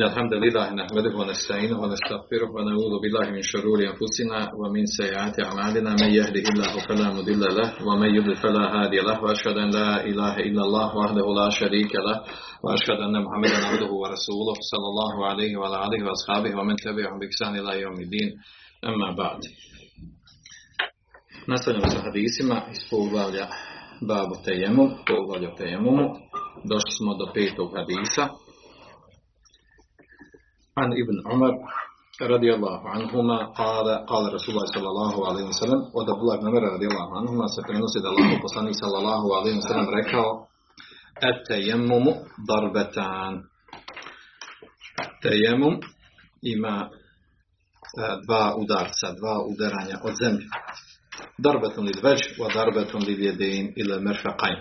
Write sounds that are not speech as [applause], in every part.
إن الحمد لله نحمده ونستعينه ونستغفره ونعوذ بالله من شرور أنفسنا ومن سيئات أعمالنا من يهده الله فلا مضل له ومن يضلل فلا هادي له وأشهد أن لا إله إلا الله وحده لا شريك له وأشهد أن محمدا عبده ورسوله صلى الله عليه وعلى آله وأصحابه ومن تبعهم بإحسان إلى يوم الدين أما بعد Nastavljamo sa hadisima iz poglavlja Babu Tejemumu, poglavlja Tejemumu. Došli smo do petog hadisa عن ابن عمر رضي الله عنهما قال قال رسول الله صلى الله عليه وسلم od Abdullah ibn Umar radijallahu anhuma se prenosi da Allah poslanik sallallahu alejhi ve sellem rekao at-tayammum darbatan tayammum ima dva udarca, dva udaranja od zemlje. Darbatun lil vajh wa darbatun lil yadayn ila al-mirfaqayn.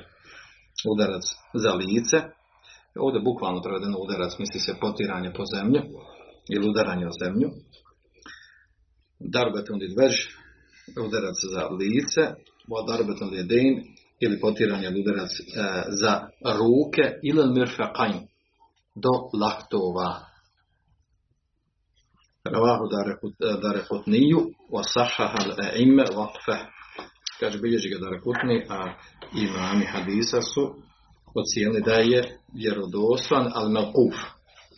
Udarac za lice Ovdje bukvalno prevedeno udarac, misli se potiranje po zemlju ili udaranje o zemlju. Darbeton lid vež, udarac za lice, wa darbeton lidein, ili potiranje ili udarac e, za ruke, ili mirfaqajn, do lahtova. Ravahu dare hutniju, wa sahaha waqfeh. Kaže, bilježi ga dare hutni, a imami hadisa su ocijenili da je vjerodostan, ali mevkuf.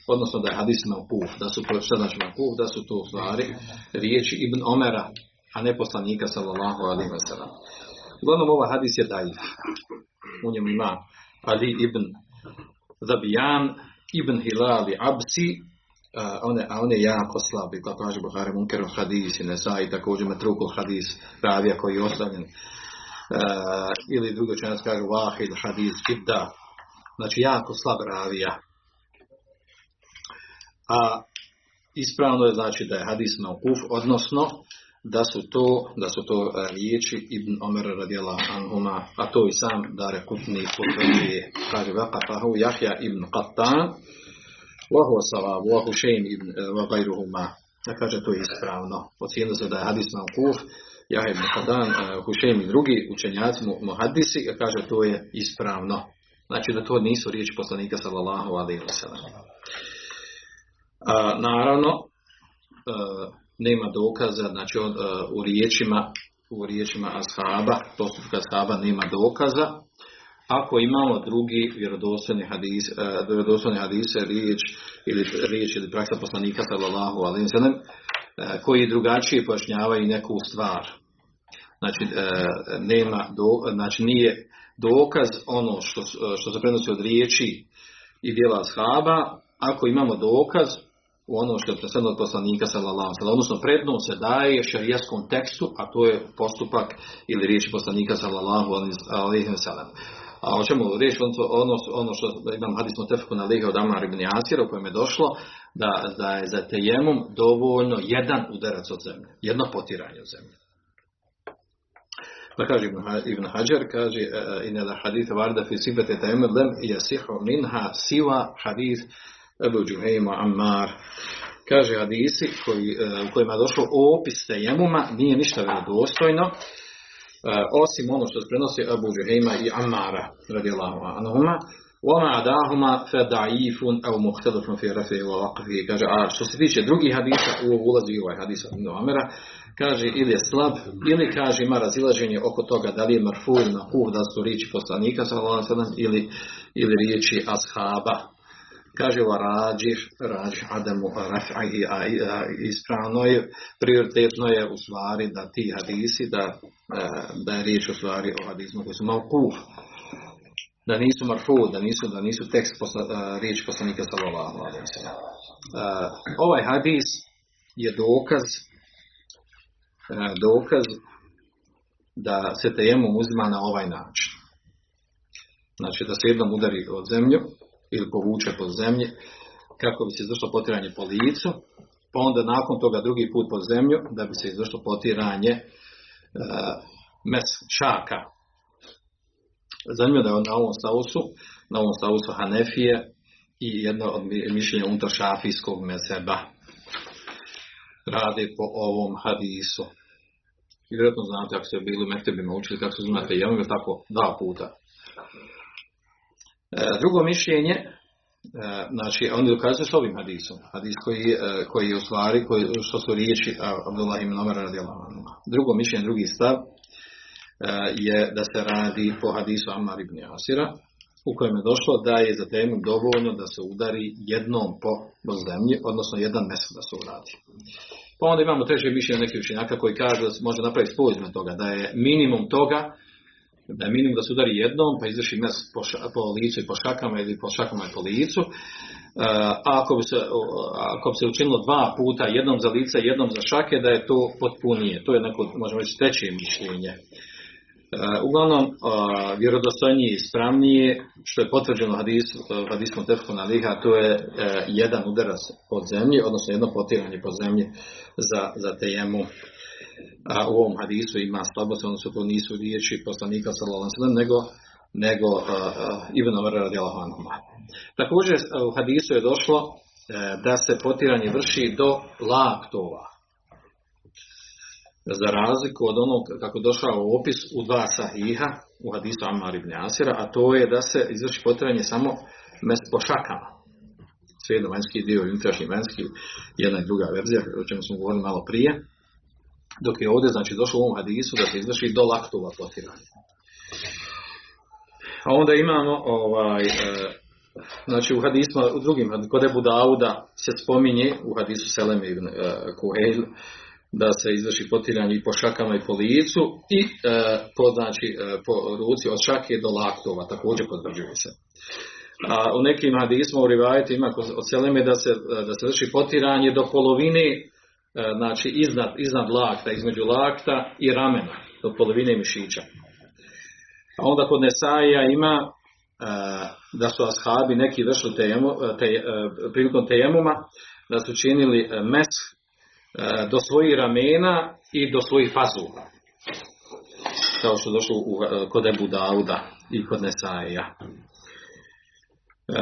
Odnosno da je hadis mevkuf. Da su šta znači mevkuf? Da su to u stvari riječi Ibn Omera, a ne poslanika sallallahu alaihi wa sallam. Uglavnom ovaj hadis je daif. U njemu ima Ali ibn Zabijan, ibn Hilali Absi, a on, je, a on je jako slab, kao kaže Buhari Munkerov hadis i Nesai, također Metrukul hadis, ravija koji je ostavljen ili drugo čenac kažu wahid hadis jidda znači jako slab ravija. A ispravno je znači da je hadis maukuf odnosno da su to da su to riječi Ibn Omer radijallahu anhuma a to i sam Dare Kutni potvrđuje. Kaže vaqafahu Jahja ibn Qattan wa huwa sawab wa Hushaym ibn wa ghayruhuma da kaže to je ispravno. Ocijenilo se da je hadis maukuf Jahe ibn Hadan, Hušem i drugi učenjaci muhadisi, kaže to je ispravno. Znači da to nisu riječi poslanika sallallahu alaihi wa. Naravno, nema dokaza, znači u riječima u riječima ashaba, postupka ashaba nema dokaza. Ako imamo drugi vjerodostojni hadis, vjerodostojni hadise, riječ ili riječ ili praksa poslanika sallallahu alaihi wa sallam, koji drugačije pojašnjavaju neku stvar. Znači, nema do, znači nije dokaz ono što, što se prenosi od riječi i dijela shaba, ako imamo dokaz u ono što je predsjedno od poslanika sallallahu alejhi odnosno predno se daje šerijskom tekstu, a to je postupak ili riječi poslanika sallallahu alejhi ve sellem. A o čemu riječ ono, ono što imam hadisnu tefku na liga od Amar ibn Jasira u kojem je došlo da, da je za tejemom dovoljno jedan udarac od zemlje, jedno potiranje od zemlje. Pa kaže Ibn Hajar, kaže in la hadith varda fi sifati tayammum lam yasihu minha siwa hadith Abu Juhayma Ammar. Kaže hadisi koji, u kojima je došlo opis tejemuma nije ništa vjerodostojno osim ono što se prenosi Abu Juhayma i Ammara radijallahu anhuma وما عداهما فضعيف او مختلف في رفعه ووقفه kaže a što se tiče drugih hadisa u ulazi ovaj hadis od Ibn Omera kaže ili je slab ili kaže ima razilaženje oko toga da li je marfu ili makuh da su riječi poslanika alejhi ili ili riječi ashaba kaže wa rađih rađih adamu i ispravno je prioritetno je u stvari da ti hadisi da da je riječ u stvari o hadismu koji su makuh da nisu marfu, da nisu, da nisu tekst posla, uh, riječ poslanika sallallahu ve sellem. Ovaj hadis je dokaz dokaz da se tejemu uzima na ovaj način. Znači da se jednom udari od zemlju ili povuče po zemlji kako bi se izvršilo potiranje po licu, pa onda nakon toga drugi put po zemlju da bi se izvršilo potiranje uh, mes šaka Zanimljivo da je na ovom stavusu, na ovom stavusu Hanefije i jedno od mišljenja unutar šafijskog mezeba. rade po ovom hadisu. Vjerojatno znate ako ste bili u Mektebima učili kako se znate jemom, tako dva puta. E, drugo mišljenje, e, znači oni dokazuju s ovim hadisom. Hadis koji, e, koji je u stvari, koji, što su riječi Abdullah ibn Omer Drugo mišljenje, drugi stav je da se radi po hadisu Ammar ibn Asira, u kojem je došlo da je za temu dovoljno da se udari jednom po, po zemlji, odnosno jedan mes da se uradi. Pa onda imamo treće mišljenje nekih učenjaka koji kažu da se može napraviti spoj toga, da je minimum toga, da je minimum da se udari jednom, pa izvrši mes po, po licu i po šakama ili po šakama i po licu. A ako bi, se, ako bi se učinilo dva puta, jednom za lice, jednom za šake, da je to potpunije. To je neko, možemo reći, treće mišljenje. Uh, uglavnom, uh, vjerodostojnije i ispravnije, što je potvrđeno hadisu, uh, hadismu na liha, to je jedan udarac pod zemlji, odnosno jedno potiranje pod zemlji za, za tejemu. A u ovom hadisu ima slabost, odnosno to nisu riječi poslanika sallallahu nego nego uh, Ibn Umar radijallahu Također u hadisu je došlo da se potiranje vrši do laktova za razliku od onog kako došao u opis u dva sahiha u hadisu Ammar ibn Asira, a to je da se izvrši potiranje samo mes po šakama. Svejedno vanjski dio unutrašnji vanjski, jedna i druga verzija, o čemu smo govorili malo prije. Dok je ovdje, znači, došlo u ovom hadisu da se izvrši do laktova potiranje. A onda imamo ovaj, e, znači u hadisma, u drugim, kod Ebu Dauda se spominje u hadisu Seleme ibn uh, da se izvrši potiranje i po šakama i po licu i e, po, znači, e, po ruci od šake do laktova također potvrđuje se. A u nekim hadisma u rivajetu ima od seleme da se, da se vrši potiranje do polovine e, znači iznad, iznad lakta, između lakta i ramena, do polovine mišića. A onda kod Nesaja ima e, da su ashabi neki vršili tejemu, te, prilikom tejemuma, da su činili mes do svojih ramena i do svojih pazova. Kao što došlo u, e, kod Ebu Dauda i kod Nesaija. E,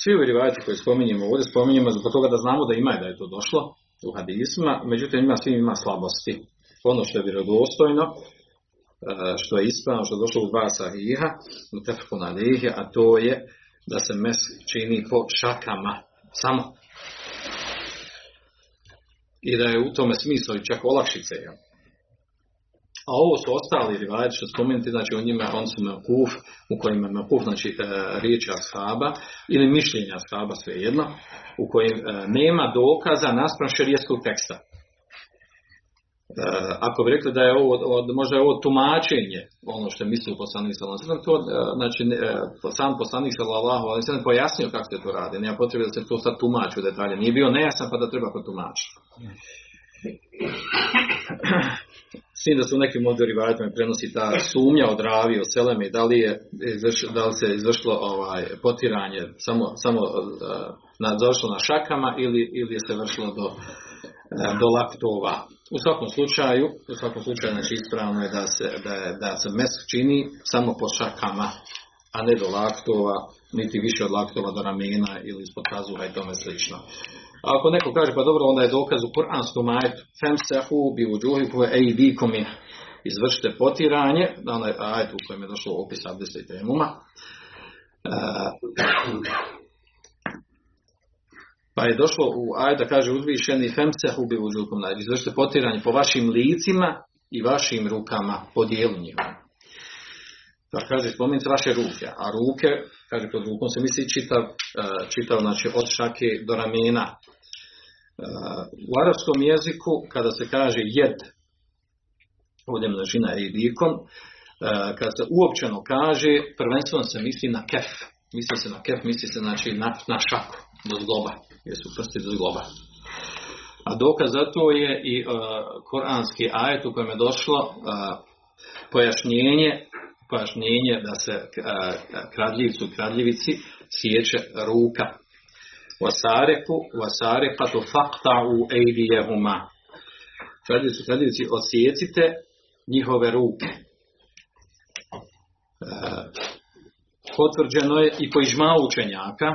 svi ovi koje spominjemo ovdje spominjemo zbog toga da znamo da ima da je to došlo u hadisma, međutim ima svim ima slabosti. Ono što je vjerodostojno, e, što je ispravno, što je došlo u dva sahiha, u tefku na a to je da se mes čini po šakama, samo i da je u tome smislu i čak olakšice. Ja. A ovo su ostali rivajati što spomenuti, znači u njima on su u kojima je mekuf, znači e, riječi ashaba ili mišljenja ashaba svejedno, u kojim e, nema dokaza naspram šerijskog teksta. E, ako bi rekli da je ovo, možda je ovo tumačenje, ono što je mislio poslanik sallallahu to znači sam poslanik sallallahu alejhi ve pojasnio kako se to radi, nema potrebe da se to sad tumači u detalje. Nije bio nejasan pa da treba potumačiti. S da su nekim ovdje prenosi ta sumnja od ravi, od seleme, da li, je da li se izvršilo ovaj, potiranje samo, samo na, na šakama ili, ili se vršilo do, do laktova. U svakom slučaju, u svakom slučaju znači ispravno je da se, da, da se mes čini samo po šakama, a ne do laktova, niti više od laktova do ramena ili ispod kazuha i tome slično. A ako neko kaže, pa dobro, onda je dokaz u kuranskom ajetu, femsehu bi uđuhiku ejdikum min. Izvršite potiranje, na onaj ajet u kojem je došlo opis abdesta i temuma. E, pa je došlo u ajet da kaže uzvišeni femsehu bi uđuhikum Izvršite potiranje po vašim licima i vašim rukama, po dijelu Pa kaže, spomenuti vaše ruke, a ruke, kaže, pod rukom se misli čitav, e, čitav znači, od šake do ramena. E, u arapskom jeziku, kada se kaže jed, ovdje množina je dikom, e, kada se uopćeno kaže, prvenstveno se misli na kef. Misli se na kef, misli se znači na, na šaku, do zgloba, jer su prsti do zgloba. A dokaz za to je i uh, koranski ajet u kojem je došlo uh, pojašnjenje pojašnjenje da se kradljivcu kradljivici sjeće ruka. Vasareku, vasarekatu fakta'u ejdijehuma. Kradljivcu kradljivici osjecite njihove ruke. Potvrđeno je i po učenjaka,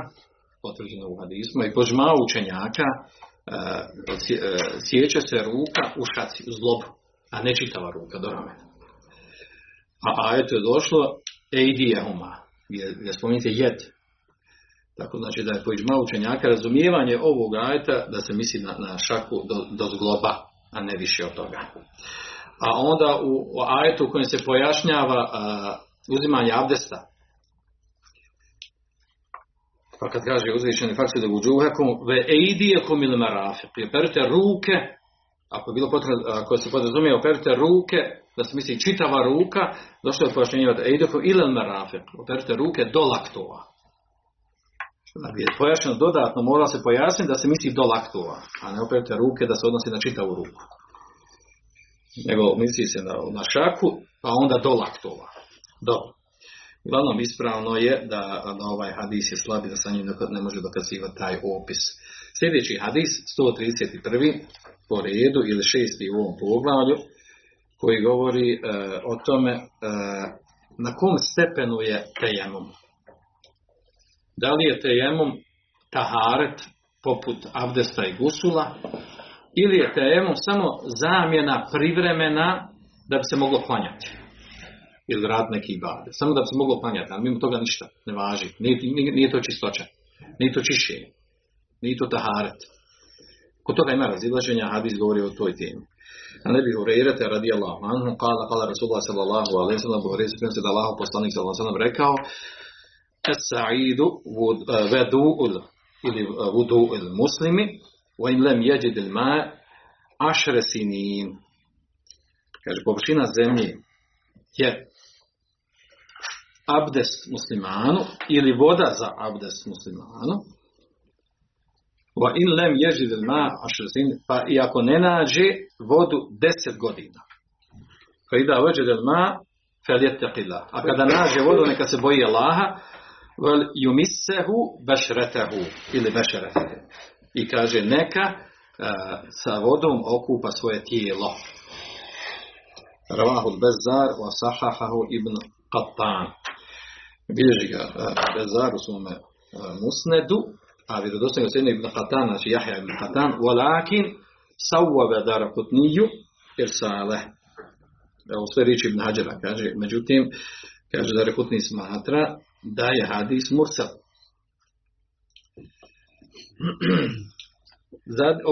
potvrđeno u hadismu, i po ižma učenjaka sjeće se ruka u šaci, u zlobu, a ne čitava ruka do ramena. A eto je došlo eidijehuma, gdje, gdje spominjete jed. Tako znači da je po iđma učenjaka razumijevanje ovog ajeta da se misli na, na šaku do, do zgloba, a ne više od toga. A onda u, u ajetu u kojem se pojašnjava a, uzimanje abdesta, pa kad kaže uzvišeni fakti da uđuhekom, ve eidijekom ili marafiq, perite ruke, ako je bilo potrebno, ako se podrazumije, operite ruke, da se misli čitava ruka, došlo je pojašnjenjivati eidijekom ili marafiq, operite ruke do laktova. Bi je pojašnjeno dodatno, mora se pojasniti da se misli do laktova, a ne operite ruke da se odnosi na čitavu ruku. Nego misli se na, na šaku, pa onda do laktova. Dobro. Uglavnom ispravno je da, da ovaj hadis je slab i da sa njim ne može dokazivati taj opis. Sljedeći hadis, 131. po redu ili šesti u ovom poglavlju, koji govori e, o tome e, na kom stepenu je tejemom. Da li je tejemom taharet poput abdesta i gusula ili je tejemom samo zamjena privremena da bi se moglo klanjati ili rad neki ibade. Samo da bi se moglo klanjati, ali mimo toga ništa ne važi. Nije, nije, nije to čistoća, nije to čišćenje, nije to taharet. Kod toga ima razilaženja, hadis govori o toj temi. A ne bi urejrete radi Allah anhu, kala, kala Rasulullah sallallahu alaihi sallam, govori se da Allah poslanik sallallahu sallam rekao, es sa'idu vedu'ul ili vudu'ul muslimi, wa in lem jeđid il ma ašre sinin. Kaže, površina zemlje je abdest muslimanu ili voda za abdest muslimanu wa in lem ježid ma pa i ako ne nađe vodu deset godina. Fa ida veđed ma feljettaqillah a kada nađe vodu neka se boji Allaha vel yumissehu bešretehu ili bešretehu i kaže neka sa vodom okupa svoje tijelo. Ravahu Bezar wa sahahahu ibn Qattan. Bilježi ga Bezar u svome musnedu, a vjerodostojno se ibn Qattan, znači Jahja ibn Qattan, walakin sawwabe darakutniju irsale. Evo sve riječi ibn Hađara kaže, međutim, kaže da Rekutni smatra da je hadis mursal. [clears throat]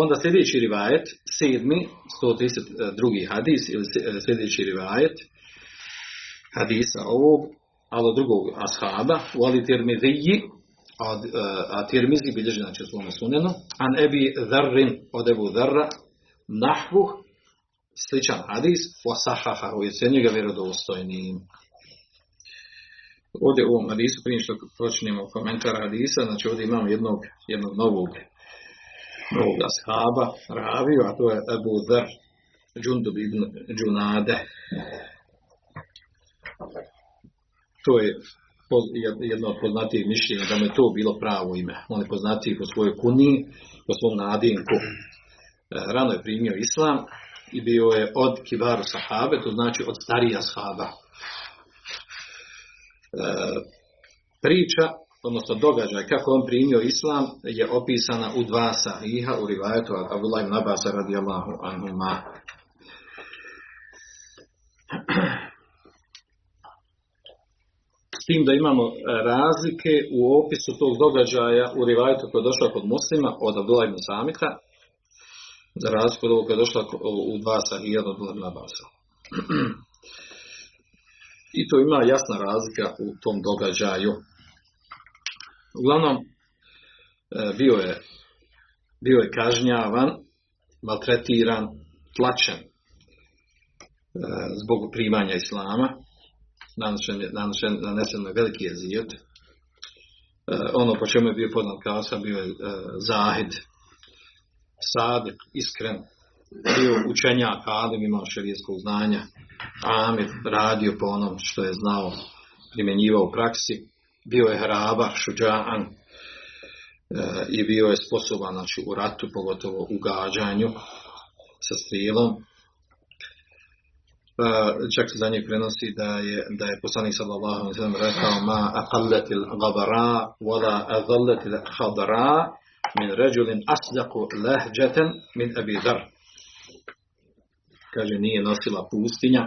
onda sljedeći rivajet, sedmi, 132. hadis, ili sljedeći rivajet, hadisa ovog, ali drugog ashaba, u ali tirmidiji, a, a tirmizi bilježi znači u svome sunenu, an ebi dharrin od ebu dharra, nahvuh, sličan hadis, wa sahaha, u jesenju ga vjerodostojnim. Ovdje u ovom hadisu, prije što počnemo komentar hadisa, znači ovdje imamo jednog, jednog novog ovog ashaba, raviju, a to je Abu Dhar, Džundub ibn Džunade. To je jedno od poznatijih mišljenja da mu je to bilo pravo ime. On je poznatiji po svojoj kuni, po svom nadinku. Rano je primio islam i bio je od kibaru sahabe, to znači od starija sahaba. Priča odnosno događaj kako on primio islam je opisana u dva sahiha u rivajetu Abdullah ibn Abbas radijallahu anhuma. S tim da imamo razlike u opisu tog događaja u rivajetu koji je došao kod muslima od Abdullah ibn Samita za razliku od ovog koji je došao u dva sahiha od Abdullah ibn Abbasa. [clears throat] I to ima jasna razlika u tom događaju. Uglavnom, bio je, bio je kažnjavan, maltretiran, tlačen zbog primanja islama, nanesen, nanesen, je veliki jezijet. Ono po čemu je bio poznat kasa, bio je zahid, sadik, iskren, bio učenjak, alim, imao šerijskog znanja, amir, radio po onom što je znao, primjenjivao u praksi, bio je hraba, šuđan e, i bio je sposoban znači, u ratu, pogotovo u gađanju sa strilom. E, čak se za njeg prenosi da je, da je poslanik sallallahu alejhi ve rekao ma aqallatil ghabara wala adhallatil khadra min ređulin asdaku lehđeten min Abi Dar. Kaže, nije nosila pustinja,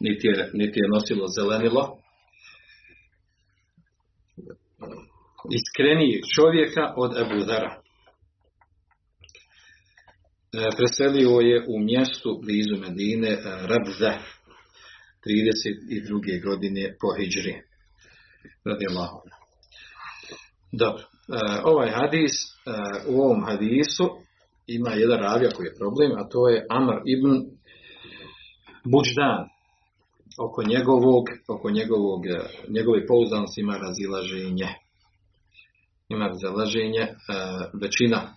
niti je, niti je nosilo zelenilo. Iskreniji čovjeka od Ebu Dara. E, preselio je u mjestu blizu Medine e, Rabze 32. godine po Hidžri. Radi Allahu. Dobro. E, ovaj hadis, u ovom hadisu ima jedan ravija koji je problem, a to je Amr ibn Buđdan. Oko njegovog, oko njegovog, njegove pouzdanosti ima razilaženje. Ima razilaženje većina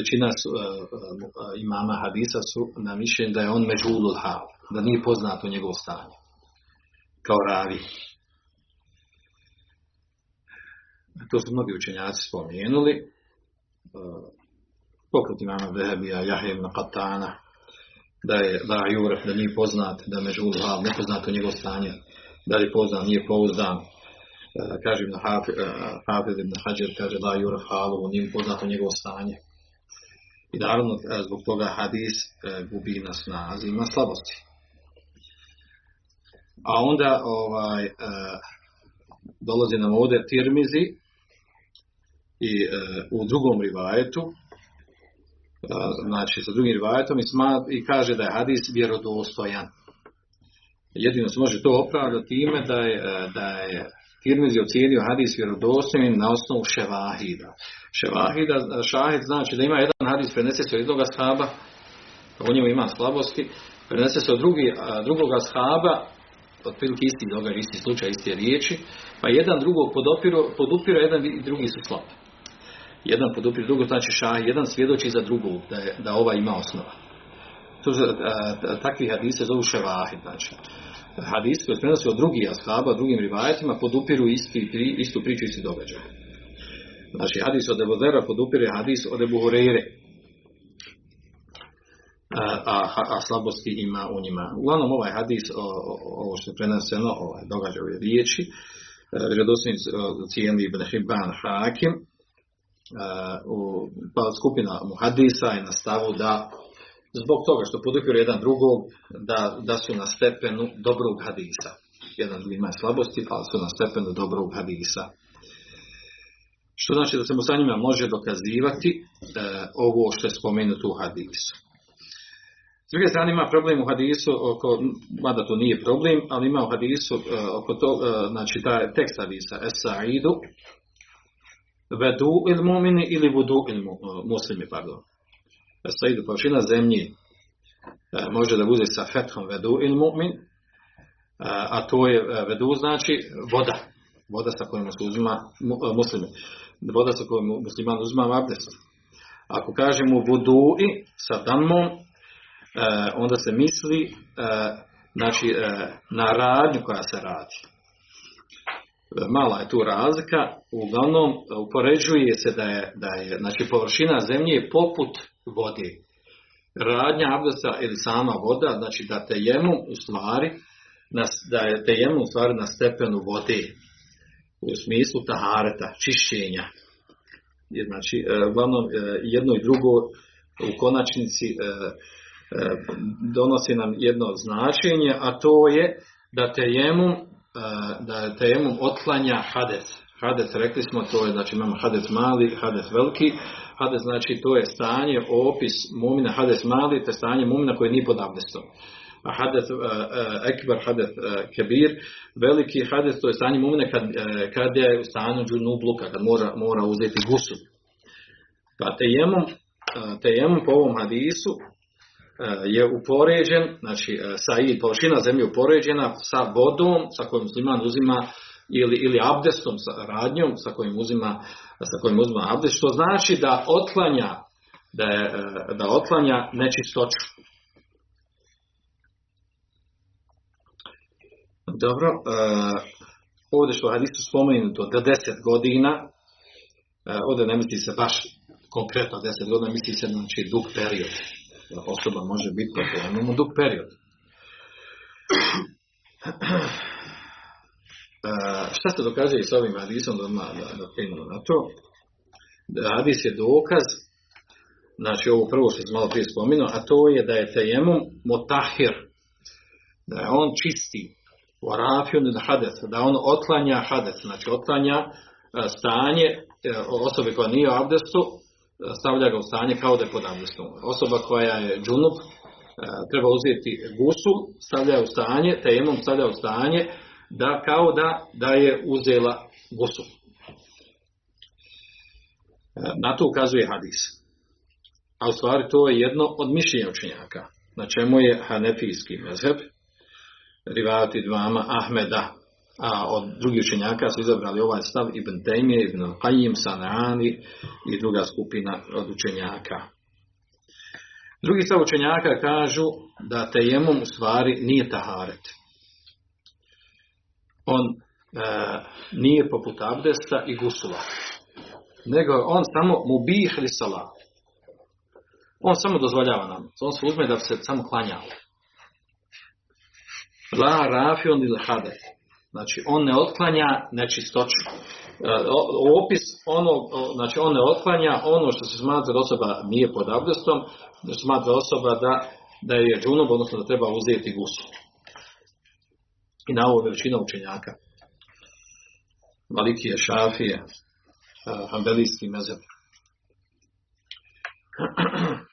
većina su, e, imama hadisa su na mišljenju da je on međulul hal, da nije poznato njegovo stanje kao ravi. To su mnogi učenjaci spomenuli. E, poput imama Vehebija, Jahje ibn Qatana, da je da Juref, da nije poznat, da je međul hal, nepoznato njegovo stanje, da li je poznat, nije pouzdan. Kaže ibn Hafiz ibn Hađer, kaže da Juref halu, nije poznato njegovo stanje. I naravno e, zbog toga hadis e, gubi na snazi, ima slabosti. A onda ovaj, e, dolazi nam ovdje Tirmizi i u drugom rivajetu, znači sa drugim rivajetom i, i kaže da je hadis vjerodostojan. Jedino se može to opravdati time da je, da je Tirmizi ocijenio hadis vjerodostojnim na osnovu ševahida. Ševahida, šahid znači da ima jedan hadis prenese se od jednoga shaba, u njemu ima slabosti, prenese se od drugi, drugoga shaba, otprilike isti događaj, isti slučaj, iste riječi, pa jedan drugog podupiro, podupiro jedan i drugi su slab. Jedan podupiro drugo, znači šahid, jedan svjedoči za drugog da, je, da ova ima osnova. To, takvi hadise zovu ševahid, znači hadis koji prenosi od drugih ashaba, drugim rivajetima, podupiru isti, istu priču, isti događaj. Znači, hadis od Ebu Zera podupire hadis od Ebu Horeire. A, a, a, slabosti ima u njima. Uglavnom, ovaj hadis, o, o, ovo što je preneseno, ovaj događaj ove riječi, e, vjerodostojni cijeli Ibn Hibban Hakim, e, pa skupina mu hadisa je na stavu da zbog toga što podupiru jedan drugog da, da su na stepenu dobrog hadisa. Jedan drugi ima slabosti, ali su na stepenu dobrog hadisa. Što znači da se mu sa njima može dokazivati e, ovo što je spomenuto u hadisu. S druge strane ima problem u hadisu, oko, mada to nije problem, ali ima u hadisu e, oko to, e, znači taj tekst hadisa, es-sa'idu, vedu il mumini ili vudu il muslimi, pardon. Saidu površina zemlji e, može da bude sa fethom vedu il mu'min, e, a to je e, vedu znači voda. Voda sa kojom se uzima muslimi. Voda sa kojom musliman uzima abdest. Ako kažemo vudu'i sa damom, onda se misli znači, na radnju koja se radi. Mala je tu razlika, uglavnom upoređuje se da je, da je znači površina zemlje je poput vode. Radnja abdesta ili sama voda, znači da tejemum u stvari, da je tejemum u stvari na stepenu vode, u smislu tahareta, čišćenja. Znači, e, uglavnom, e, jedno i drugo u konačnici e, donosi nam jedno značenje, a to je da tejemum, da tejemum otklanja hades. Hades, rekli smo, to je, znači imamo hades mali, hades veliki, Hades znači to je stanje, opis mumina hades mali, te stanje mumina koje nije pod abdestom. A hades uh, uh, ekbar, hades uh, kebir, veliki hades to je stanje mumina kad, kad je u stanju džunubluka, kad mora, mora uzeti gusu. Pa tejemom, tejemom po ovom hadisu je upoređen, znači sa i površina zemlje upoređena sa vodom sa kojom musliman uzima ili, ili abdestom, sa radnjom sa kojim uzima sa kojim uzma abdest, što znači da otklanja da, je, da otklanja nečistoću. Dobro, uh, ovdje što hadisu spomenuto da deset godina, uh, ovdje ne misli se baš konkretno deset godina, misli se znači dug period. Osoba može biti imamo dug period. [clears throat] Šta se dokazuje s ovim hadisom da, da, da na to? hadis je dokaz, znači ovo prvo što sam malo prije spomenuo, a to je da je tejemum motahir, da je on čisti, warafjun hadeth, da on otklanja hadeth, znači otklanja e, stanje e, osobe koja nije u abdestu, e, stavlja ga u stanje kao da je pod abdestom. Osoba koja je džunup, treba uzeti gusul, stavlja u stanje, tejemom stavlja u stanje, da kao da, da je uzela gusul. Na to ukazuje hadis. A u stvari to je jedno od mišljenja učenjaka. Na čemu je hanefijski mezheb, rivati dvama Ahmeda, a od drugih učenjaka su izabrali ovaj stav Ibn Taymiye, Ibn Qayyim, Sanani i druga skupina od učenjaka. Drugi stav učenjaka kažu da tejemom u stvari nije taharet. On e, nije poput abdesta i gusula nego on samo mubih li salat. On samo dozvoljava nam. On se uzme da se samo klanja. La rafion ili hadeth. Znači, on ne otklanja nečistoću. E, opis ono, znači on ne otklanja ono što se smatra da osoba nije pod abdestom, se smatra osoba da, da je džunob, odnosno da treba uzeti gusu. I na ovo većina učenjaka. Malikije, šafije, Hanbelijski mezeb. [clears throat]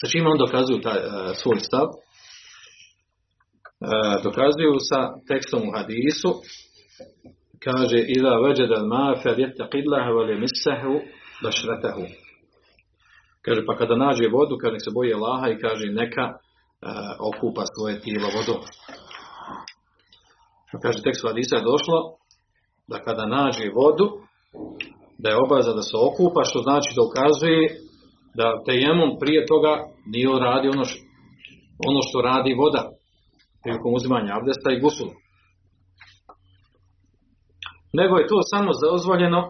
Sa čim on dokazuju taj, uh, svoj stav? Uh, dokazuju sa tekstom u hadisu kaže ila veđed al ma fel jettaqillaha wal yamissahu bashratahu kaže pa kada nađe vodu nek se boji Allaha i kaže neka uh, okupa svoje tijelo vodom kaže tekst hadisa je došlo da kada nađe vodu da je obaveza da se okupa, što znači da ukazuje da tejemom prije toga nije radi ono što, ono što radi voda prilikom uzimanja abdesta i gusula. Nego je to samo dozvoljeno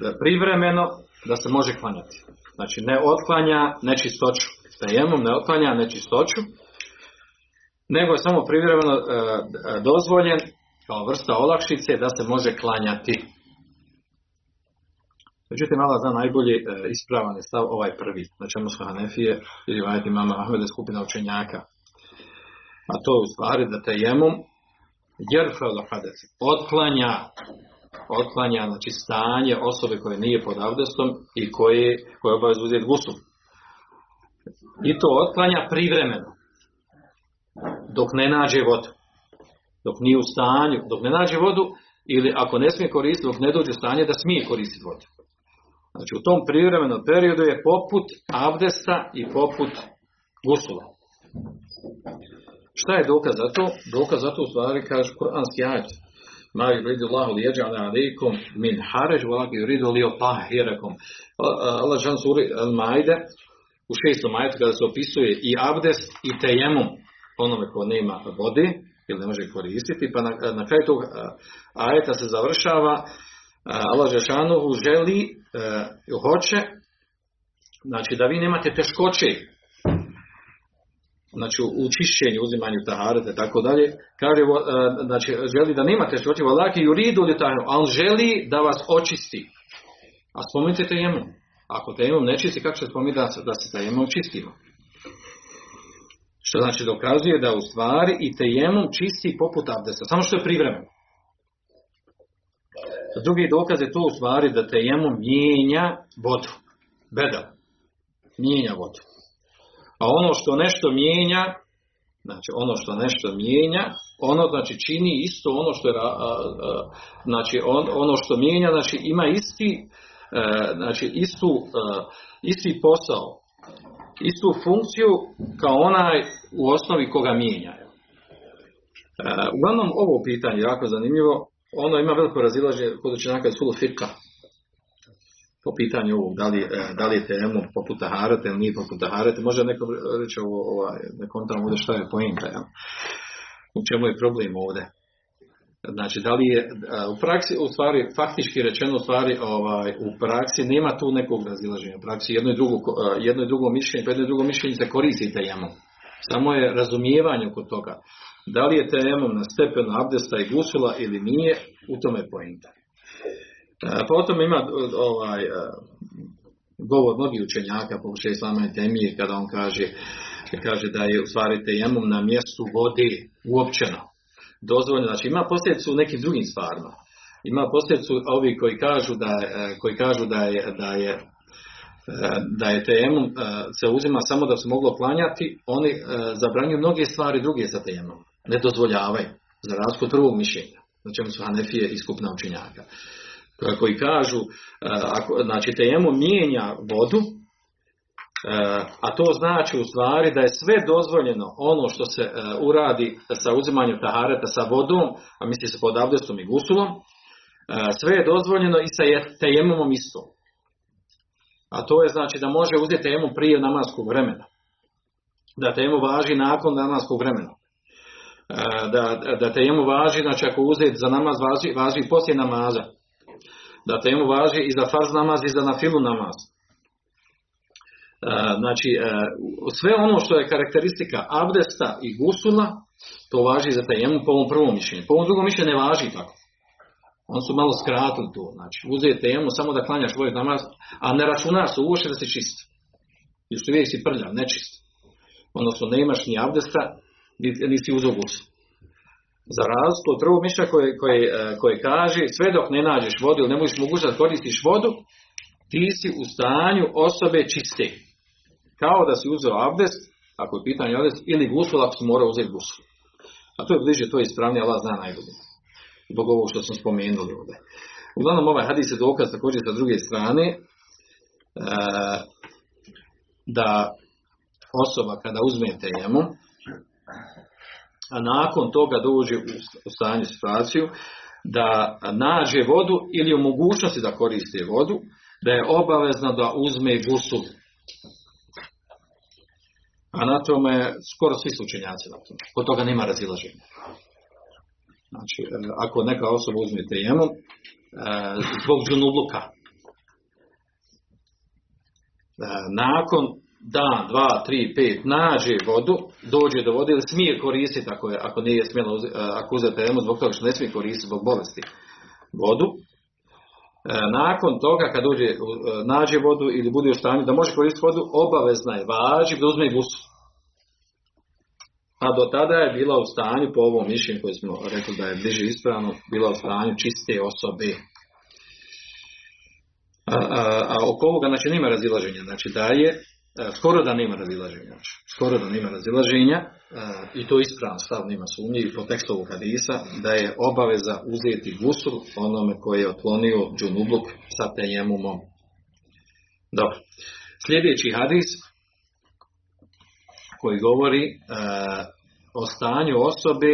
da je privremeno da se može klanjati. Znači ne otklanja nečistoću. Tejemom ne otklanja nečistoću, nego je samo privremeno e, dozvoljen kao vrsta olakšice da se može klanjati. Međutim, Allah zna najbolje e, ispravan je stav ovaj prvi, na čemu su Hanefije ili vajeti mama Ahmede skupina učenjaka. A to je u stvari da te jemom jerfel hadec otklanja otklanja znači stanje osobe koje nije pod avdestom i koje, koje obavezno uzeti gusu. I to otklanja privremeno. Dok ne nađe vodu. Dok nije u stanju, dok ne nađe vodu ili ako ne smije koristiti, dok ne dođe u stanje da smije koristiti vodu. Znači u tom privremenom periodu je poput abdesta i poput gusula. Šta je dokaz za to? Dokaz za to u stvari kaže Kur'anski ajet. Ma yuridu Allahu li yaj'ala alaykum min haraj wa yuridu li yutahhirakum. Allah džan suri Al-Maide u šestom ajetu kada se opisuje i abdest i tejemum onome ko nema vode ili ne može koristiti, pa na, na kraju tog ajeta se završava Allah Žešanovu želi, uh, hoće, znači da vi nemate teškoće, znači u čišćenju, uzimanju taharete, tako dalje, kaže, uh, znači želi da nemate teškoće, valaki juridu li tajnu, a želi da vas očisti. A spomenite tejemom. Ako tejemom ne čisti, kako će spomenuti da, da se tejemom čistimo? Što znači dokazuje da u stvari i tejemom čisti poput abdesta, samo što je privremeno. Drugi dokaz je to u stvari da te jemu mijenja vodu. Bedel. Mijenja vodu. A ono što nešto mijenja, znači ono što nešto mijenja, ono znači čini isto ono što je, znači on, ono što mijenja, znači ima isti, a, znači istu, isti posao, istu funkciju kao onaj u osnovi koga mijenja. Uglavnom ovo pitanje je jako zanimljivo, ono ima veliko razilaženje kod učenjaka sulu fika po pitanju ovog, da li, e, da li je temu poput taharete ili nije poput taharete, može neko reći ovo, ovaj, ne kontam ovdje šta je pojenta, jel? u čemu je problem ovdje. Znači, da li je, e, u praksi, u stvari, faktički rečeno, u stvari, ovaj, u praksi nema tu nekog razilaženja. U praksi jedno i drugo, e, jedno i drugo mišljenje, pa jedno i drugo mišljenje se koristi tejemom. Samo je razumijevanje kod toga. Da li je tejemom na stepenu abdesta i gusula ili nije, u tome je pojenta. E, Potom ima ovaj, govor mnogih učenjaka, pokušaj Islama Temije, kada on kaže, kaže da je u stvari tejemum na mjestu vode uopćeno. Dozvoljeno, znači ima posljedicu u nekim drugim stvarima. Ima posljedicu ovi koji kažu da, je- koji kažu da je, da je e, da je tejemum e, se uzima samo da se moglo klanjati, oni e, zabranjuju mnoge stvari druge za tejemum. Ne dozvoljavaju, za razliku od prvog mišljenja, na čemu su Hanefije i skupna učenjaka. Koji- kažu, e, ako, znači tejemum mijenja vodu, e, a to znači u stvari da je sve dozvoljeno ono što se e, uradi sa uzimanjem tahareta sa vodom, a misli se pod abdestom i gusulom, e, sve je dozvoljeno i sa je- tejemumom isto. A to je znači da može uzeti temu prije namaskog vremena. Da temu važi nakon namaskog vremena. E, Da, da temu važi, znači ako uzeti za namaz važi, važi poslije namaza. Da temu važi i za farz namaz i za nafilu namaz. E, Znači, e, sve ono što je karakteristika abdesta i gusula, to važi za tejemu po ovom prvom mišljenju. Po ovom drugom mišljenju ne važi tako. On su malo skratili to. Znači, uzeti temu samo da klanjaš svoj namaz, a ne računaš se uoče da si čist. Još uvijek si prljav, nečist. Odnosno, nemaš ni abdesta, ni- nisi uzeo gusu. Za razliku od prvog mišlja koje, koje, e, koje kaže, sve dok ne nađeš vodu ili ne možeš mogućnost da koristiš vodu, ti si u stanju osobe čiste. Kao da si uzeo abdest, ako je pitanje abdest, ili gusul ako si morao uzeti gusul. A to je bliže, to je ispravnije, Allah zna najbolje. Zbog ovog što smo spomenuli ovdje. Uglavnom ovaj hadis je dokaz također sa druge strane e, da osoba kada uzme temu, a nakon toga dođe u, stanje situaciju da nađe vodu ili u mogućnosti da koristi vodu, da je obavezno da uzme gusul. A na tome skoro svi su učenjaci na tome. Kod toga nema razilaženja. Znači, e, ako neka osoba uzme tejemu, e, zbog džunubluka, e, nakon dan, dva, tri, pet, nađe vodu, dođe do vode ili smije koristiti ako, je, ako nije smjela ako uzeti tejemu zbog toga što ne smije koristiti zbog bolesti vodu, nakon toga kad dođe, u- e, nađe vodu ili bude u stanju da može koristiti vodu, obavezna je važi da uzme gusu. A do tada je bila u stanju, po ovom mišljenju koje smo rekli da je bliže ispravno, bila u stanju čiste osobe. A, a, a oko ovoga znači nema razilaženja, znači da je e, skoro da nema razilaženja, skoro da nema razilaženja e, i to je ispravan stav, nema sumnje i po tekstu ovog hadisa da je obaveza uzeti gusul onome koji je otklonio džunubluk sa tejemumom. Dobro. Sljedeći hadis koji govori e, o stanju osobe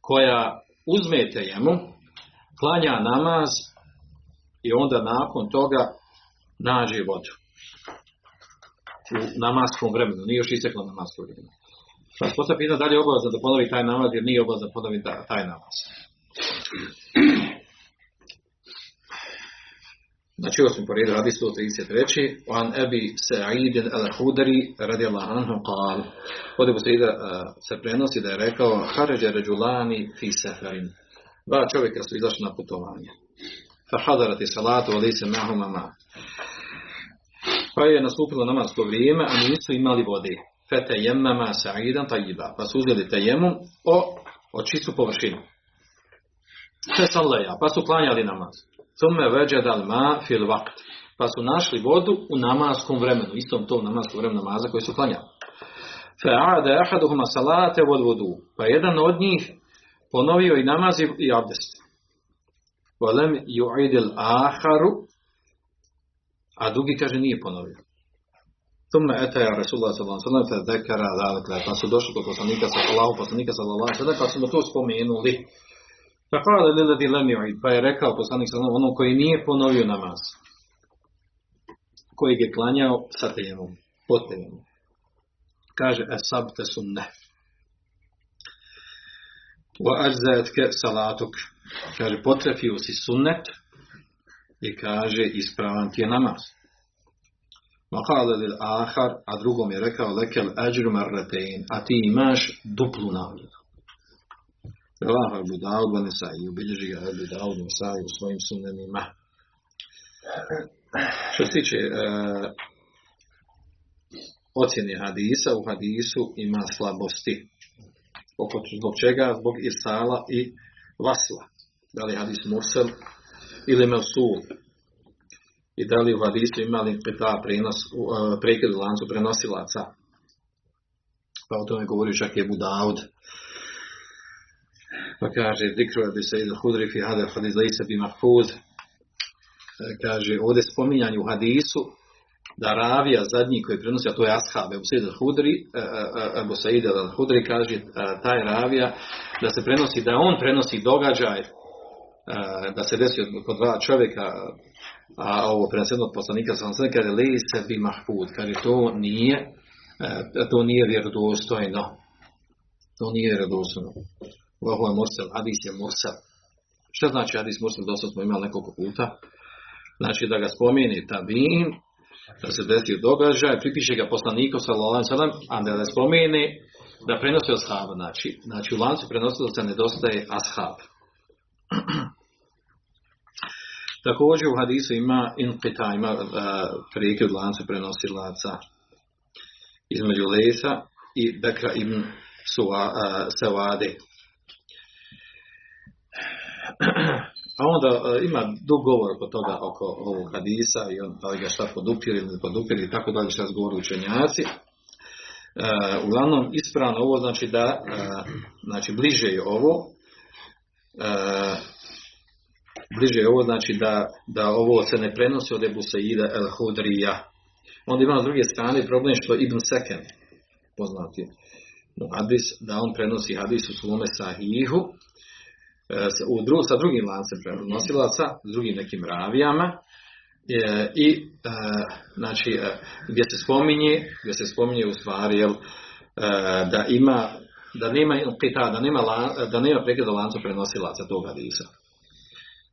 koja uzme tejemum, klanja namaz i onda nakon toga nađe vodu u namaskom vremenu, nije još isteklo namasko vremenu. Pa se pitanje da li je obavezno da ponovi taj namaz jer nije obavezno da ponovi ta- taj namaz. Znači ovo smo po redu hadis 133. An Ebi Sa'id al-Hudari radijallahu anhu qal. Ovdje Sa'ida se prenosi da je rekao Haređe ređulani fi seferin. Dva čovjeka su izašli na putovanje. Fahadarati salatu ali se mahuma ma. Pa je nastupilo namasko vrijeme, a nisu imali vode. Fete jemmama sa'idan tajiba. Pa su uzeli tejemum o, o čistu površinu. Fe salleja, pa su klanjali namaz. Thumme veđedal ma fil vakt. Pa su našli vodu u namaskom vremenu, istom tom namaskom vremenu namaza koji su klanjali. Fe ade ahaduhuma salate vod vodu. Pa jedan od njih ponovio i namaz i abdest. Volem ju'idil aharu, a drugi kaže nije ponovio. Thumme etaja Rasulullah sallallahu alaihi sallam zekara zalikle. Pa su došli kod poslanika sa Allahom, poslanika sallallahu alaihi sallam, pa su mu to spomenuli. Pa kada liladi lem yu'id, pa je rekao poslanik sallallahu onom koji nije ponovio namaz. Koji je klanjao sa tejemom, pod. Kaže, esabte sunne. Wa ajzaetke salatuk. Kaže, potrefio si sunnet i kaže, ispravan ti je namaz. Wa qala lil ahar, a drugom je rekao, lekel ajru marratein, a ti imaš duplu nagradu. Rawahu Abu Daud wa ubilježi ga Abu Nesai u svojim sunenima. Što se tiče e, ocjene hadisa, u hadisu ima slabosti. Zbog čega? Zbog irsala i vasla. Da li hadis mursel ili mevsul. I da li u hadisu ima li peta prenos, e, prekid u lancu prenosilaca. Pa o tome govori čak je Budaud. Pa kaže, zikru bi se idel hudri fi hadel hadis lejse bi mahfuz. E, Kaže, ovdje spominjanje u hadisu da ravija zadnji koji prenosi, a to je ashab, Ebu Sejid al-Hudri, e, Ebu Sejid al-Hudri kaže, taj ravija, da se prenosi, da on prenosi događaj, da se desi kod dva čovjeka, a ovo prenosjedno od poslanika sam sve kaže lejse bi mahfud, kaže to nije e, to nije vjerodostojno. To nije vjerodostojno. Ovo je mursel, hadis je mursel. Šta znači hadis mursel? Dosta smo imali nekoliko puta. Znači da ga spomeni tabin, da se desi događaj, pripiše ga poslaniku sallallahu a da ga spomeni da prenosi ashab, znači, znači u lancu prenosilaca nedostaje ashab. [clears throat] Također u hadisu ima inqita, ima uh, prekid u lancu prenosilaca između Lesa i Bekra ibn uh, Sevade. [clears throat] A onda uh, ima dug govor oko toga, oko ovog hadisa i on da li ga šta podupiri ili ne podupiri i tako dalje šta govore učenjaci. Uh, uglavnom ispravno ovo znači da znači bliže je ovo bliže je ovo znači da, da ovo se ne prenosi od Ebu Saida el Hudrija. Onda ima s druge strane problem što Ibn Seken poznati hadis, da on prenosi hadis u svome sahihu u dru, sa drugim lancem prenosilaca, s drugim nekim ravijama i znači gdje se spominje, gdje se spominje u stvari jel, da ima da nema da nema da nema pregleda lanca prenosilaca tog hadisa.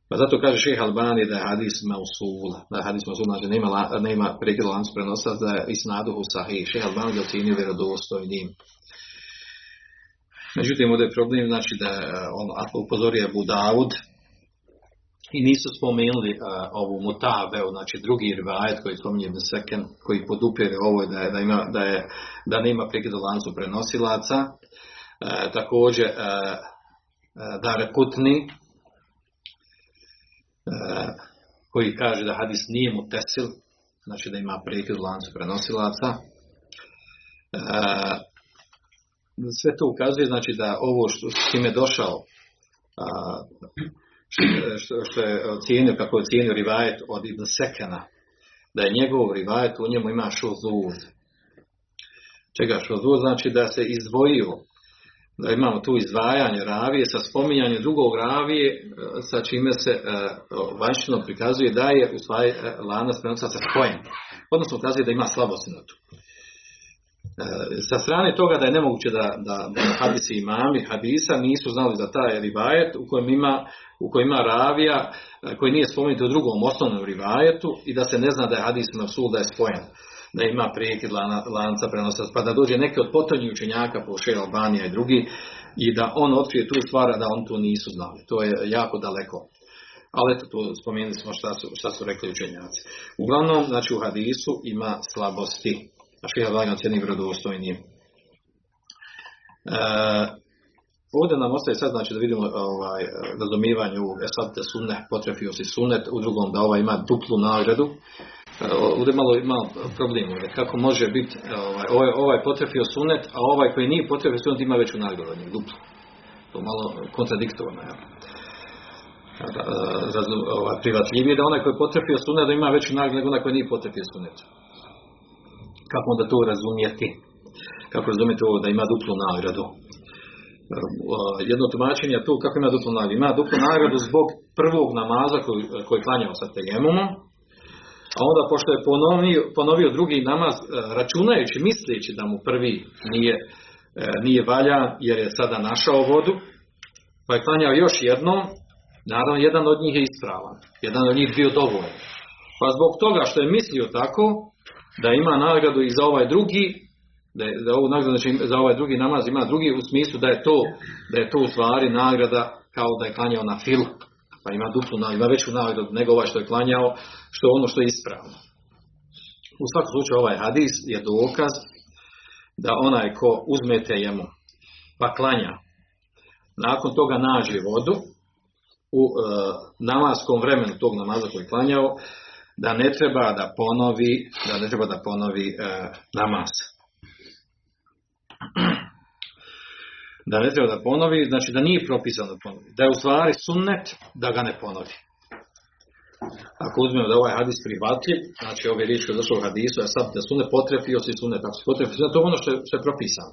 Pa zato kaže šejh Albani da je hadis mausul, da je hadis mausul, znači nema, nema pregleda lanca prenosilaca, da je isnaduhu sahih. Šejh Albani ga ocenio vjerodostojnim. Međutim, ovdje je problem, znači da on upozorio Abu Daud i nisu spomenuli uh, ovu mutabeu, znači drugi rivajet koji spominje Second, koji podupire ovo da, je, da, ima, da, je, da nema prekida lancu prenosilaca. Uh, također, uh, uh, Dare Kutni, uh, koji kaže da hadis nije mu tesil, znači da ima prekid lancu prenosilaca. Sve to ukazuje znači da ovo što s je došao što, što je ocijenio kako je ocijenio rivajet od Ibn Sekana da je njegov rivajet u njemu ima šozur čega šozur znači da se izdvojio da imamo tu izdvajanje ravije sa spominjanjem drugog ravije sa čime se vanjštino prikazuje da je u stvari uh, lanac prenosaca spojen. Odnosno ukazuje da ima slabosti na to sa strane toga da je nemoguće da, da, da hadisi imami hadisa nisu znali za taj rivajet u kojem ima, u kojem ima ravija koji nije spomenut u drugom osnovnom rivajetu i da se ne zna da je hadis na da je spojen da ima prijekid lanca prenosa, pa da dođe neki od potonji učenjaka po Albanija i drugi i da on otkrije tu stvar, da on to nisu znali. To je jako daleko. Ali eto, tu spomenuli smo šta su, šta su rekli učenjaci. Uglavnom, znači u hadisu ima slabosti a šeha Vagan cijeni vjerodostojnije. E, ovdje nam ostaje sad znači da vidimo ovaj, razumijevanje ovog esabte sunne, potrefio si sunet, u drugom da ovaj ima duplu nagradu. E, ovdje malo ima problem ovdje, kako može biti ovaj, ovaj, ovaj potrefio sunet, a ovaj koji nije potrefio sunet ima veću nagradu od duplu. To malo kontradiktorno, ja. Razum, ovaj, privatljivije da onaj koji je potrefio sunet da ima veću nagradu nego onaj koji nije potrefio sunet kako onda to razumijeti? Kako razumijete ovo da ima duplu nagradu? Jedno tumačenje je to kako ima duplu nagradu. Ima duplu nagradu zbog prvog namaza koji, koji klanjao sa tejemumom, a onda pošto je ponovio, ponovio drugi namaz, računajući, misleći da mu prvi nije, nije valja jer je sada našao vodu, pa je klanjao još jednom, naravno jedan od njih je ispravan, jedan od njih bio dovoljan. Pa zbog toga što je mislio tako, da ima nagradu i za ovaj drugi, Da, je, da ovu nagradu znači, za ovaj drugi namaz ima drugi u smislu da je to da je to u stvari nagrada kao da je klanjao na fil, pa ima duplu ima veću nagradu nego ovaj što je klanjao, što je ono što je ispravno. U svakom slučaju ovaj hadis je dokaz da onaj ko uzmete jemu pa klanja, nakon toga nađe vodu u e, namaskom vremenu tog namaza koji klanjao, da ne treba da ponovi, da ne treba da ponovi e, namaz. Da ne treba da ponovi, znači da nije propisano da ponovi. Da je u stvari sunnet da ga ne ponovi. Ako uzmemo da ovaj hadis prihvatljiv, znači ove riječi koje došlo u hadisu, a sad da sunnet potrefio si sunnet, ako se potrefio, to je ono što je, što je propisano.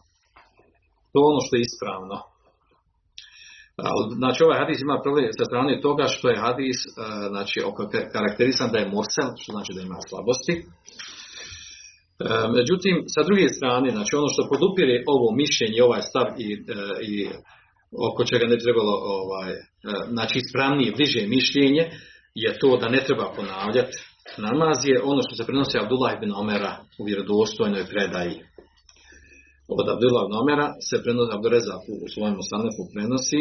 To je ono što je ispravno. Znači ovaj hadis ima problem sa strane toga što je hadis znači, karakterisan da je morsel, što znači da ima slabosti. Međutim, sa druge strane, znači ono što podupire ovo mišljenje, ovaj stav i, i oko čega ne trebalo ovaj, znači ispravnije, bliže mišljenje, je to da ne treba ponavljati namaz je ono što se prenosi Abdullah ibn Omera u vjerodostojnoj predaji. Od Abdullah ibn Omera se prenosi, Abdureza u svojem osanefu prenosi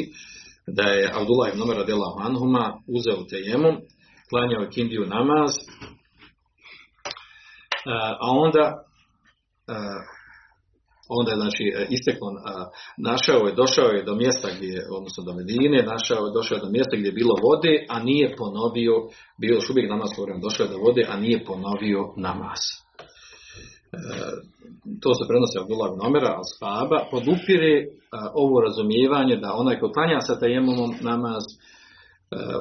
da je Abdullah ibn Omera dela Anhuma uzeo tejemom, klanjao kindiju namaz, a onda onda je znači isteklo, našao je, došao je do mjesta gdje, odnosno do Medine, našao je, došao je do mjesta gdje je bilo vode, a nije ponovio, bio još uvijek namaz vremena, došao je do vode, a nije ponovio namaz. To se prenosi Abdullah ibn Omera, al Spaba, podupire ovo razumijevanje da onaj ko klanja sa tajemomom namaz,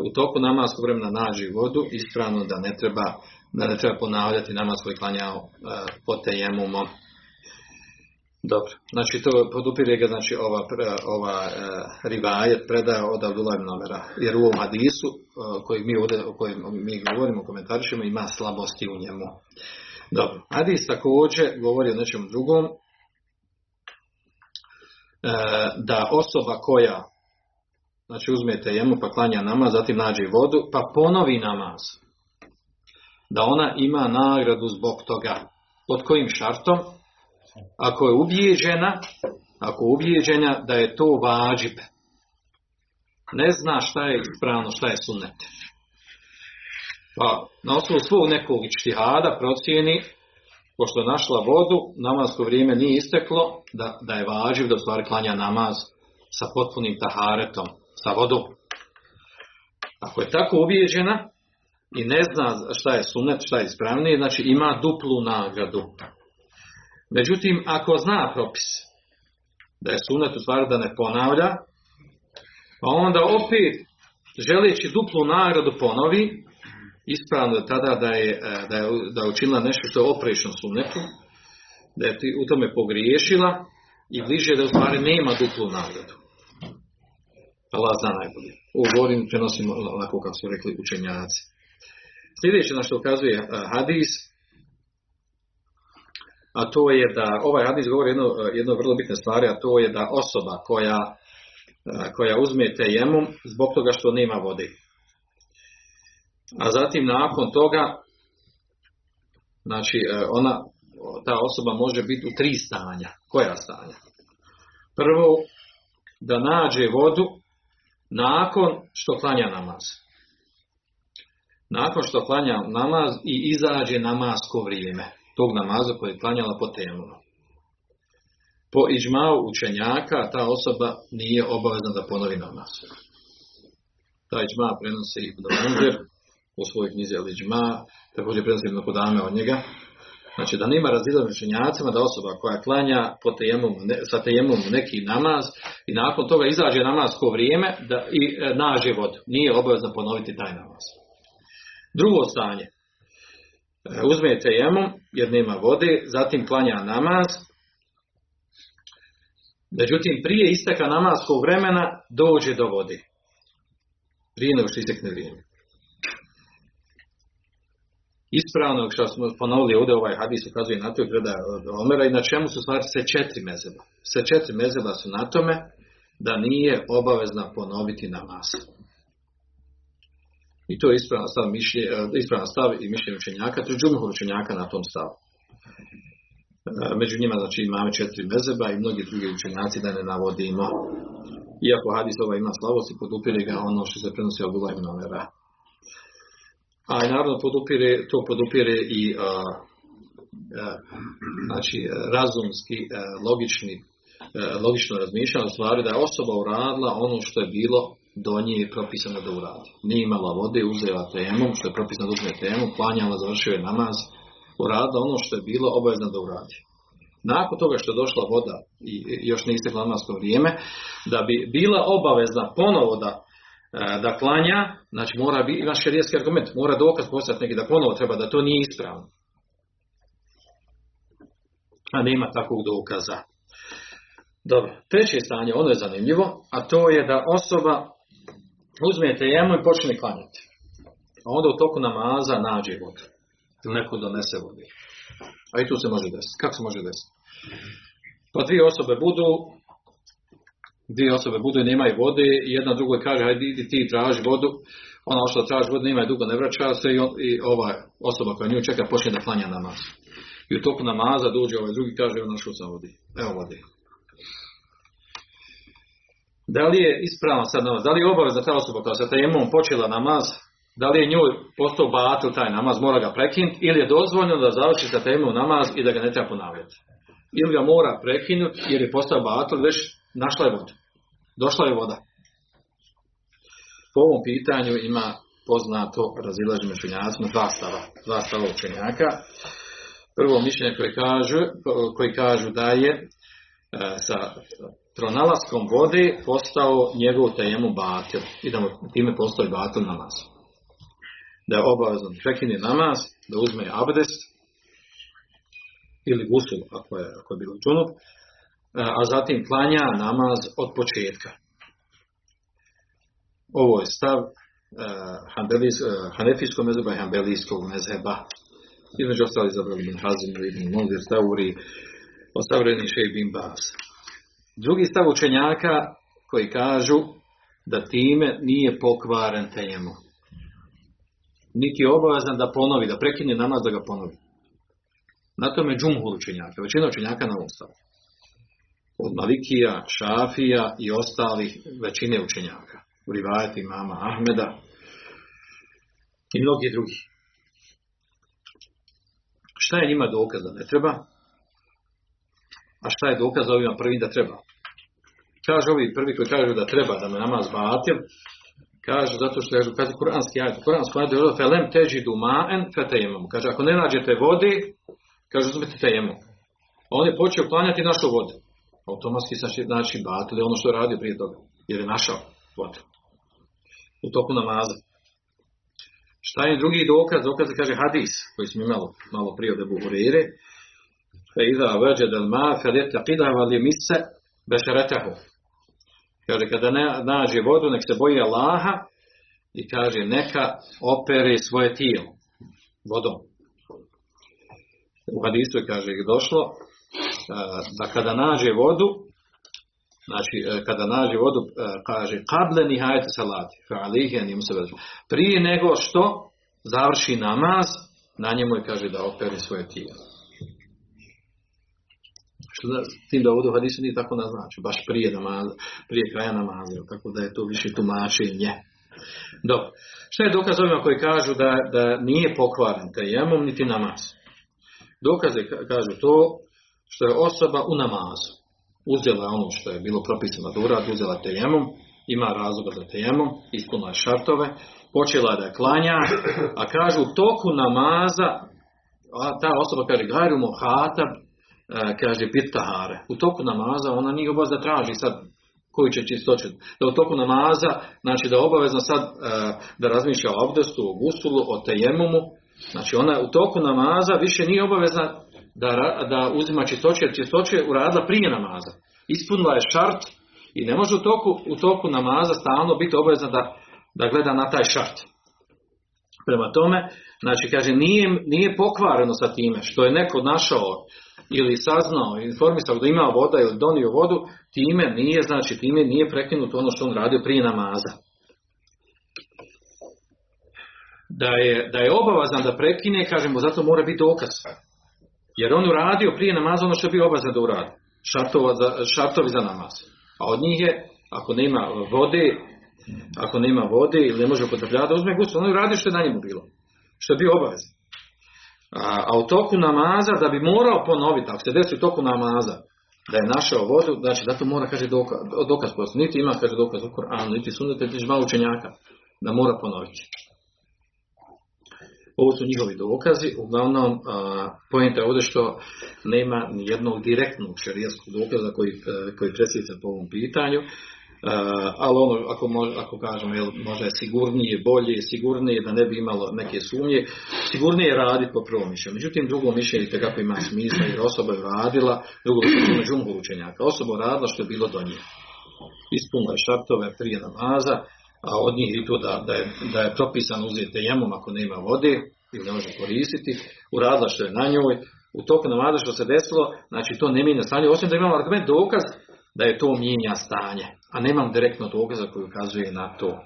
u toku namazskog vremena nađi vodu, ispravno da ne treba, da ne treba ponavljati namaz koji klanjao pod tajemomom. Dobro, znači to podupire ga znači ova, ova e, rivajet predaja od Abdullah ibn Omera, jer u ovom hadisu uh, koji mi ovdje, o kojem mi govorimo, komentarišemo, ima slabosti u njemu. Dobro, hadis također govori o nečem drugom, e, da osoba koja znači uzmete jemu pa klanja namaz, zatim nađe vodu, pa ponovi namaz, da ona ima nagradu zbog toga. Pod kojim šartom? ako je ubijeđena, ako je ubijeđena da je to vađib, ne zna šta je ispravno, šta je sunnet. Pa na osnovu svog nekog ištihada procijeni, pošto je našla vodu, namasko vrijeme nije isteklo, da, da je vađiv da stvari klanja namaz sa potpunim taharetom, sa vodom. Ako je tako ubijeđena i ne zna šta je sunnet, šta je ispravnije, znači ima duplu nagradu. Međutim, ako zna propis, da je sunet u stvari da ne ponavlja, pa onda opet, želeći duplu nagradu ponovi, ispravno je tada da je, da je, da je učinila nešto što je oprečno sunetu, da je u tome pogriješila i bliže da u stvari nema duplu nagradu. Allah zna najbolje. Ovo govorim, prenosimo onako kako su rekli učenjaci. Sljedeće na što ukazuje hadis, a to je da ovaj hadis govori jedno, jedno vrlo bitne stvari, a to je da osoba koja, koja uzme tejemum zbog toga što nema vode. A zatim nakon toga, znači ona, ta osoba može biti u tri stanja. Koja stanja? Prvo, da nađe vodu nakon što klanja namaz. Nakon što klanja namaz i izađe namasko vrijeme tog namaza koje je klanjala po temu. Po iđmao učenjaka ta osoba nije obavezna da ponovi namaz. Ta iđma prenosi Munzer u svojoj knjizi al iđma, također prenosi Ibn Kudame od njega. Znači da nema razdjela učenjacima da osoba koja klanja po tejemom, sa tejemom neki namaz i nakon toga izađe namasko vrijeme da, i e, nađe vodu. Nije obavezno ponoviti taj namaz. Drugo stanje. Uzmete jemu jer nema vode, zatim klanja namaz. Međutim, prije isteka namaskog vremena dođe do vode. Prije nego što istekne vrijeme. Ispravno, što smo ponovili ovdje ovaj hadis ukazuje na to i od Omera i na čemu su stvari sve četiri mezeba. Sve četiri mezeba su na tome da nije obavezna ponoviti namaz. I to je ispravan stav, mišlje, ispravan stav i mišljenje učenjaka, džumhur učenjaka na tom stavu. među njima znači imamo četiri mezeba i mnogi drugi učenjaci da ne navodimo. Iako hadis ovaj ima slavosti, podupire ga ono što se prenosi od Omera. A naravno podupire, to podupire i a, a, znači, razumski, a, logični, logično razmišljanje u stvari da je osoba uradila ono što je bilo do nje je propisano da uradi. Nije imala vode, uzela temu, što je propisano da uzme temu, klanjala, završio je namaz, uradila ono što je bilo obavezno da uradi. Nakon toga što je došla voda i još nije isteklo namasko vrijeme, da bi bila obavezna ponovo da, da klanja, znači mora biti, imaš šerijetski argument, mora dokaz postati neki da ponovo treba, da to nije ispravno. A nema takvog dokaza. Dobro, treće stanje, ono je zanimljivo, a to je da osoba uzme tejemu i počne klanjati. A onda u toku namaza nađe vodu. Ili neko donese vode. A i tu se može desiti. Kako se može desiti? Pa dvije osobe budu, dvije osobe budu i nemaju vode i jedna drugoj kaže, hajde idi ti traži vodu. Ona što traži vodu, nema dugo, ne vraća se i, on, i ova osoba koja nju čeka počne da klanja namaz. I u toku namaza dođe ovaj drugi kaže, evo našao sam vodi. Evo vodi. Da li je ispravan sad namaz? Da li je obavezna ta osoba koja se tajemom počela namaz, da li je njoj postao batil taj namaz, mora ga prekinuti, ili je dozvoljeno da završi sa temom namaz i da ga ne treba ponavljati. Ili ga mora prekinuti jer je postao batil, već našla je voda. Došla je voda. Po ovom pitanju ima poznato razilaženje učenjacima dva stava, dva stava učenjaka. Prvo mišljenje koje kažu, koji kažu da je e, sa pronalaskom vode postao njegov tajemu batil i da mu time postoji batil namaz. Da je obavezan prekine namaz, da uzme abdest ili gusul ako je, ako je bilo džunup, a zatim klanja namaz od početka. Ovo je stav hanbelis, uh, hanefijskog mezheba i hanbelijskog mezheba. Između ostali zabrali bin Hazim, bin Mundir, Tauri, ostavljeni šej bin Bas. Drugi stav učenjaka koji kažu da time nije pokvaren tejemu. Niti je obavezan da ponovi, da prekine namaz da ga ponovi. Na tome džumhur učenjaka, većina učenjaka na ovom stavu. Od Malikija, Šafija i ostalih većine učenjaka. U rivajeti mama Ahmeda i mnogi drugi. Šta je njima dokaz da ne treba? A šta je dokaz ovima prvi da treba? Kažu ovi prvi koji kažu da treba da me namaz batil, kažu zato što kažu, kaže kuranski ajde, kuranski ajde, je felem teži dumaen. Kaže, ako ne nađete vodi, kaže, uzmete tejemom. On je počeo klanjati našu vodu automatski znači batili ono što je radio prije toga, jer je našao vodu. u toku namaza. Šta je drugi dokaz? Dokaz kaže hadis, koji smo imali malo prije od Ebu Hurire. Fe iza veđe del ma, kad je vali misce. Kaže, kada ne, nađe vodu, nek se boji Allaha i kaže, neka opere svoje tijelo vodom. U hadisu kaže, došlo, da kada nađe vodu, znači kada nađe vodu, kaže, kable nihajte salati, prije nego što završi namaz, na njemu je kaže da opere svoje tijelo. Što da, tim da ovdje hadisu nije tako naznačio, baš prije namaza, prije kraja namaza, tako da je to više tumačenje. Dobro. Šta je dokaz ovima koji kažu da, da nije pokvaren tajemom niti namaz? Dokaze kažu to što je osoba u namazu. Uzela ono što je bilo propisano da uradi, uzela tajemom, ima razloga za tajemom, ispunila je šartove, počela da klanja, a kažu u toku namaza, a ta osoba kaže, gajru mohatab, kaže pitahare. U toku namaza ona nije obavezna da traži sad koju će čistoću. Da u toku namaza, znači da obavezno sad da razmišlja o abdestu, o gusulu, o tejemumu. Znači ona u toku namaza više nije obavezna da, da uzima čistoće, jer čistoće je uradila prije namaza. Ispunila je šart i ne može u toku, u toku namaza stalno biti obavezna da, da gleda na taj šart. Prema tome, znači kaže, nije, nije pokvareno sa time što je neko našao ili saznao, informisao da ima voda ili donio vodu, time nije, znači time nije prekinut ono što on radio prije namaza. Da je, da je obavezan da prekine, kažemo, zato mora biti dokaz. Jer on uradio prije namaza ono što je bio obavezan da uradi. Šartova za, šartovi za namaz. A od njih je, ako nema vode, ako nema vode ili ne može upotrebljavati, da uzme gusto. On uradio što je na njemu bilo. Što je bio obavezan. A, a u toku namaza, da bi morao ponoviti, ako se desi u toku namaza, da je našao vodu, znači da to mora, kaže, dokaz, dokaz postoji. Niti ima, kaže, dokaz u Koranu, niti sunete, niti malo učenjaka, da mora ponoviti. Ovo su njihovi dokazi, uglavnom pojenta je ovdje što nema ni jednog direktnog šerijskog dokaza koji, e, koji presjeca po ovom pitanju, e, ali ono, ako, ako kažemo, jel, možda je sigurnije, bolje, sigurnije da ne bi imalo neke sumnje, sigurnije je raditi po prvom mišljenju. Međutim, drugo mišljenje kako ima smisla jer osoba je radila, drugo mišljenje džumbu učenjaka. Osoba radila što je bilo do nje. Ispunila je šartove prije namaza, a od njih i to da, da, je, da je propisano uzeti jemom ako nema vode ili ne može koristiti, uradila što je na njoj, u toku namaza što se desilo, znači to ne mijenja stanje, osim da imamo argument dokaz da je to mijenja stanje, a nemam direktno dokaza koji ukazuje na to.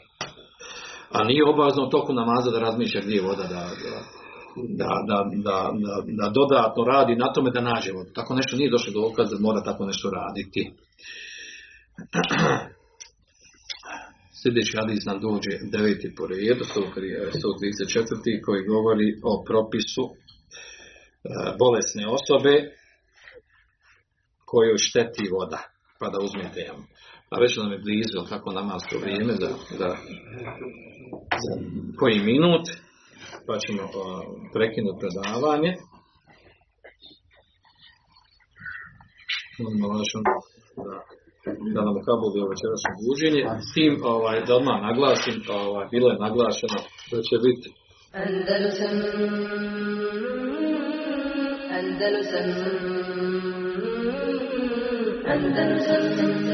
A nije obavezno u toku namaza da razmišlja gdje je voda, da, da, da, da, da, dodatno radi na tome da nađe vodu. Tako nešto nije došlo dokaz da mora tako nešto raditi. [clears throat] Sljedeći hadis nam dođe deveti po redu, 134. koji govori o propisu e, bolesne osobe koju šteti voda, pa da uzmete jam. A već nam je blizu, kako namasko vrijeme, za, za, za koji minut, pa ćemo prekinuti predavanje. Da da kabuli ovo večerašnje buđenje. S tim, ovaj, da odmah naglasim, ovaj, bilo je naglašeno da će biti Andalusam Andalusam Andalusam